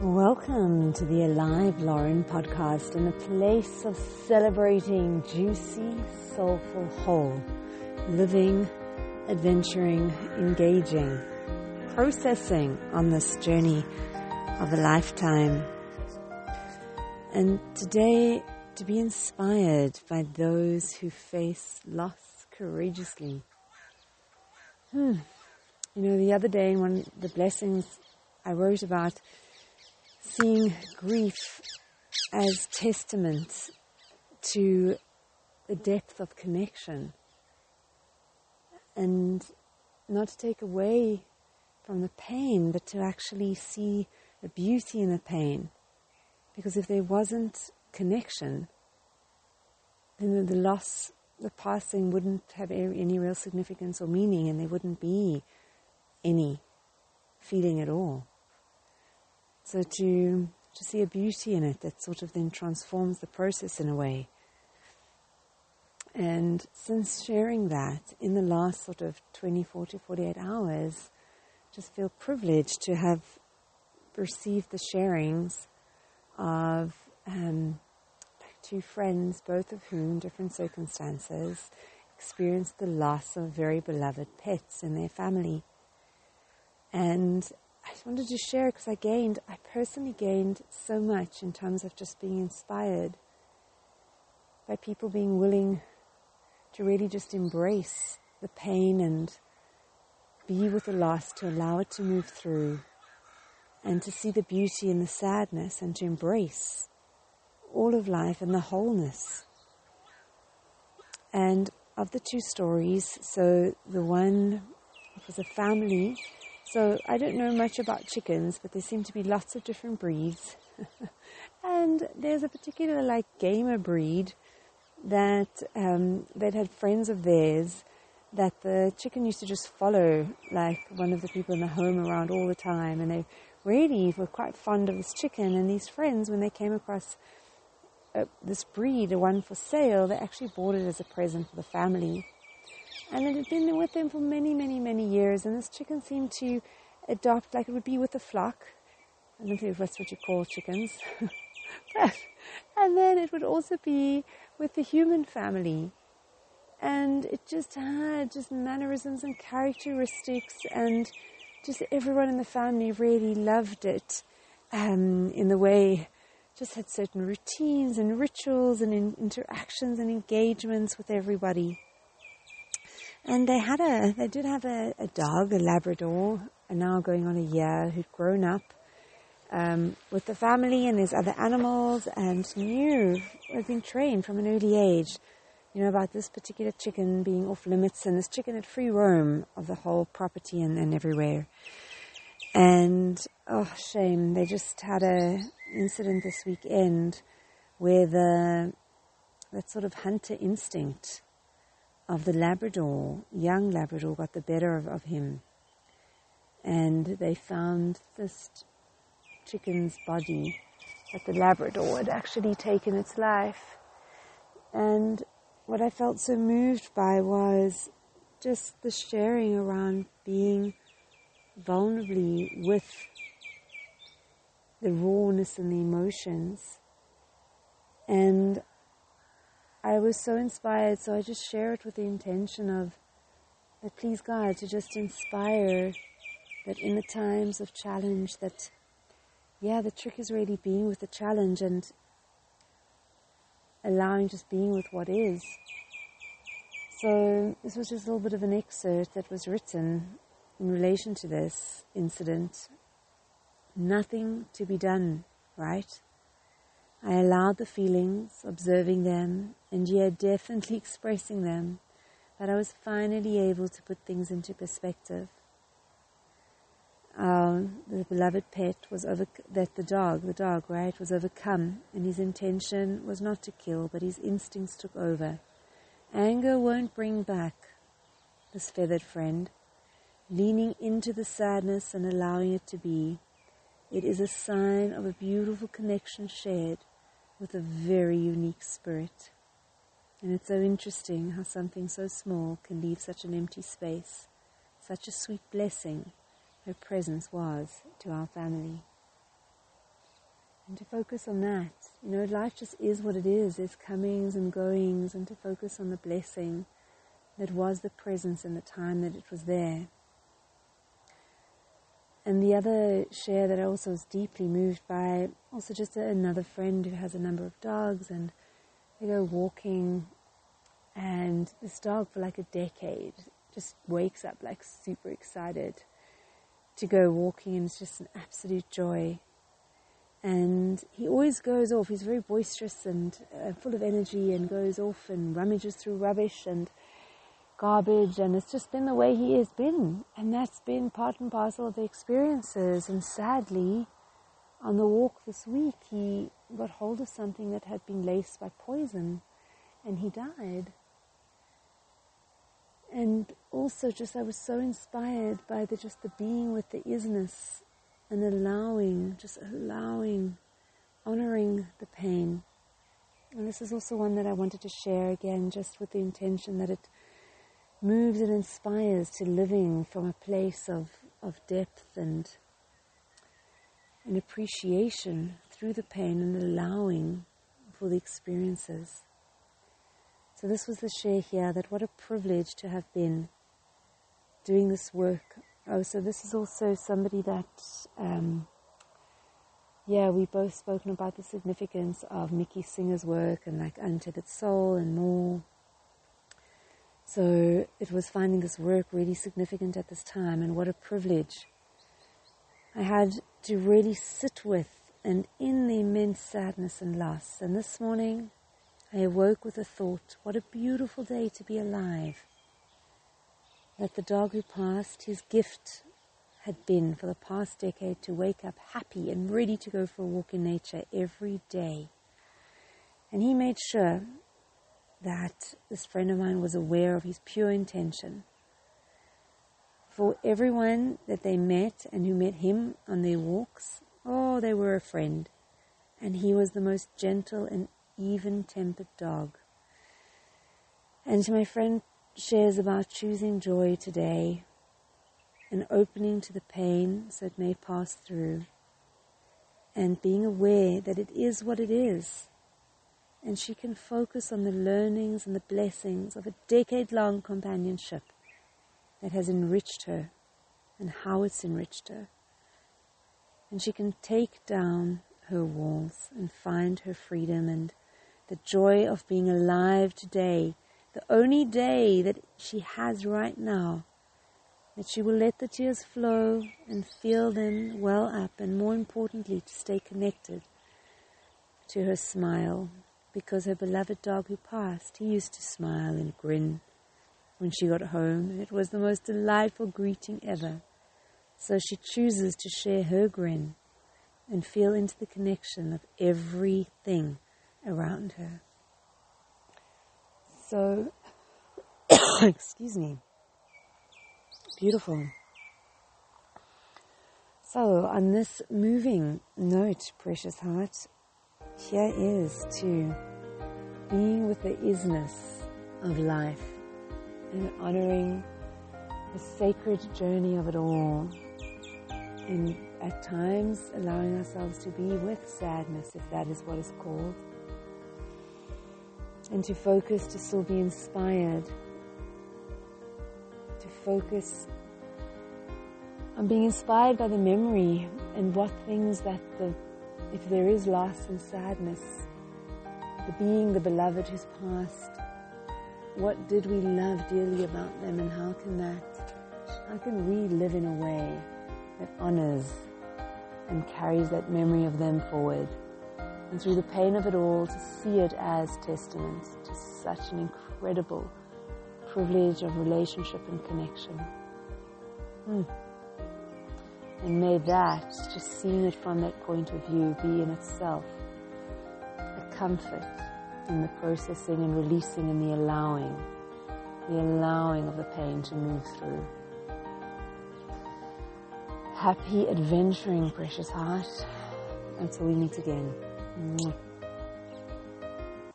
Welcome to the Alive Loren podcast in the place of celebrating juicy, soulful, whole, living, adventuring, engaging, processing on this journey of a lifetime. And today, to be inspired by those who face loss courageously. Hmm. You know, the other day, one of the blessings I wrote about seeing grief as testament to the depth of connection and not to take away from the pain, but to actually see the beauty in the pain. Because if there wasn't connection, then the loss, the passing wouldn't have any real significance or meaning, and there wouldn't be any feeling at all. So to to see a beauty in it that sort of then transforms the process in a way. And since sharing that in the last sort of 24 to 48 hours, just feel privileged to have received the sharings of um, two friends, both of whom, different circumstances, experienced the loss of very beloved pets in their family. And I just wanted to share because I gained, I personally gained so much in terms of just being inspired by people being willing to really just embrace the pain and be with the loss, to allow it to move through, and to see the beauty in the sadness and to embrace all of life and the wholeness. And of the two stories, so the one was a family so I don't know much about chickens, but there seem to be lots of different breeds. and there's a particular like gamer breed that um, they'd had friends of theirs that the chicken used to just follow like one of the people in the home around all the time, and they really were quite fond of this chicken. And these friends, when they came across uh, this breed, the one for sale, they actually bought it as a present for the family. And it had been with them for many, many, many years. And this chicken seemed to adopt like it would be with a flock. I don't think that's what you call chickens. but, and then it would also be with the human family. And it just had just mannerisms and characteristics and just everyone in the family really loved it um, in the way just had certain routines and rituals and in interactions and engagements with everybody. And they had a, they did have a, a dog, a Labrador, and now going on a year, who'd grown up um, with the family and his other animals and knew, had been trained from an early age, you know, about this particular chicken being off limits and this chicken had free roam of the whole property and, and everywhere. And, oh, shame, they just had a incident this weekend where the, that sort of hunter instinct of the Labrador, young Labrador, got the better of, of him. And they found this chicken's body that the Labrador had actually taken its life. And what I felt so moved by was just the sharing around being vulnerably with the rawness and the emotions. And I was so inspired, so I just share it with the intention of that please God to just inspire that in the times of challenge that yeah, the trick is really being with the challenge and allowing just being with what is. So this was just a little bit of an excerpt that was written in relation to this incident. Nothing to be done, right? I allowed the feelings, observing them, and yet definitely expressing them, that I was finally able to put things into perspective. The beloved pet was over that the dog, the dog, right, was overcome, and his intention was not to kill, but his instincts took over. Anger won't bring back this feathered friend. Leaning into the sadness and allowing it to be, it is a sign of a beautiful connection shared with a very unique spirit. And it's so interesting how something so small can leave such an empty space, such a sweet blessing her presence was to our family. And to focus on that. You know, life just is what it is. There's comings and goings, and to focus on the blessing that was the presence and the time that it was there. And the other share that I also was deeply moved by, also just another friend who has a number of dogs, and they go walking, and this dog for like a decade just wakes up like super excited to go walking, and it's just an absolute joy. And he always goes off. He's very boisterous and uh, full of energy, and goes off and rummages through rubbish and garbage and it's just been the way he has been. And that's been part and parcel of the experiences. And sadly on the walk this week he got hold of something that had been laced by poison and he died. And also just I was so inspired by the just the being with the isness and allowing just allowing honoring the pain. And this is also one that I wanted to share again just with the intention that it moves and inspires to living from a place of, of depth and an appreciation through the pain and allowing for the experiences. So this was the share here that what a privilege to have been doing this work. Oh, so this is also somebody that, um, yeah, we both spoken about the significance of Mickey Singer's work and like Untethered Soul and more. So it was finding this work really significant at this time, and what a privilege. I had to really sit with and in the immense sadness and loss. And this morning, I awoke with a thought what a beautiful day to be alive. That the dog who passed, his gift had been for the past decade to wake up happy and ready to go for a walk in nature every day. And he made sure that this friend of mine was aware of his pure intention. For everyone that they met and who met him on their walks, oh, they were a friend. And he was the most gentle and even tempered dog. And my friend shares about choosing joy today and opening to the pain so it may pass through and being aware that it is what it is and she can focus on the learnings and the blessings of a decade long companionship that has enriched her and how it's enriched her. And she can take down her walls and find her freedom and the joy of being alive today, the only day that she has right now, that she will let the tears flow and feel them well up, and more importantly, to stay connected to her smile because her beloved dog who passed, he used to smile and grin when she got home, it was the most delightful greeting ever. So she chooses to share her grin and feel into the connection of everything around her. So, excuse me, beautiful. So, on this moving note, precious heart, here is to being with the isness of life and honoring the sacred journey of it all. And at times allowing ourselves to be with sadness, if that is what is called. And to focus to still be inspired. To focus on being inspired by the memory and what things that the if there is loss and sadness, the being, the beloved who's passed, what did we love dearly about them and how can that, how can we live in a way that honors and carries that memory of them forward? And through the pain of it all, to see it as testament to such an incredible privilege of relationship and connection. Hmm. And may that, just seeing it from that point of view, be in itself a comfort in the processing and releasing and the allowing, the allowing of the pain to move through. Happy adventuring, precious heart, until we meet again.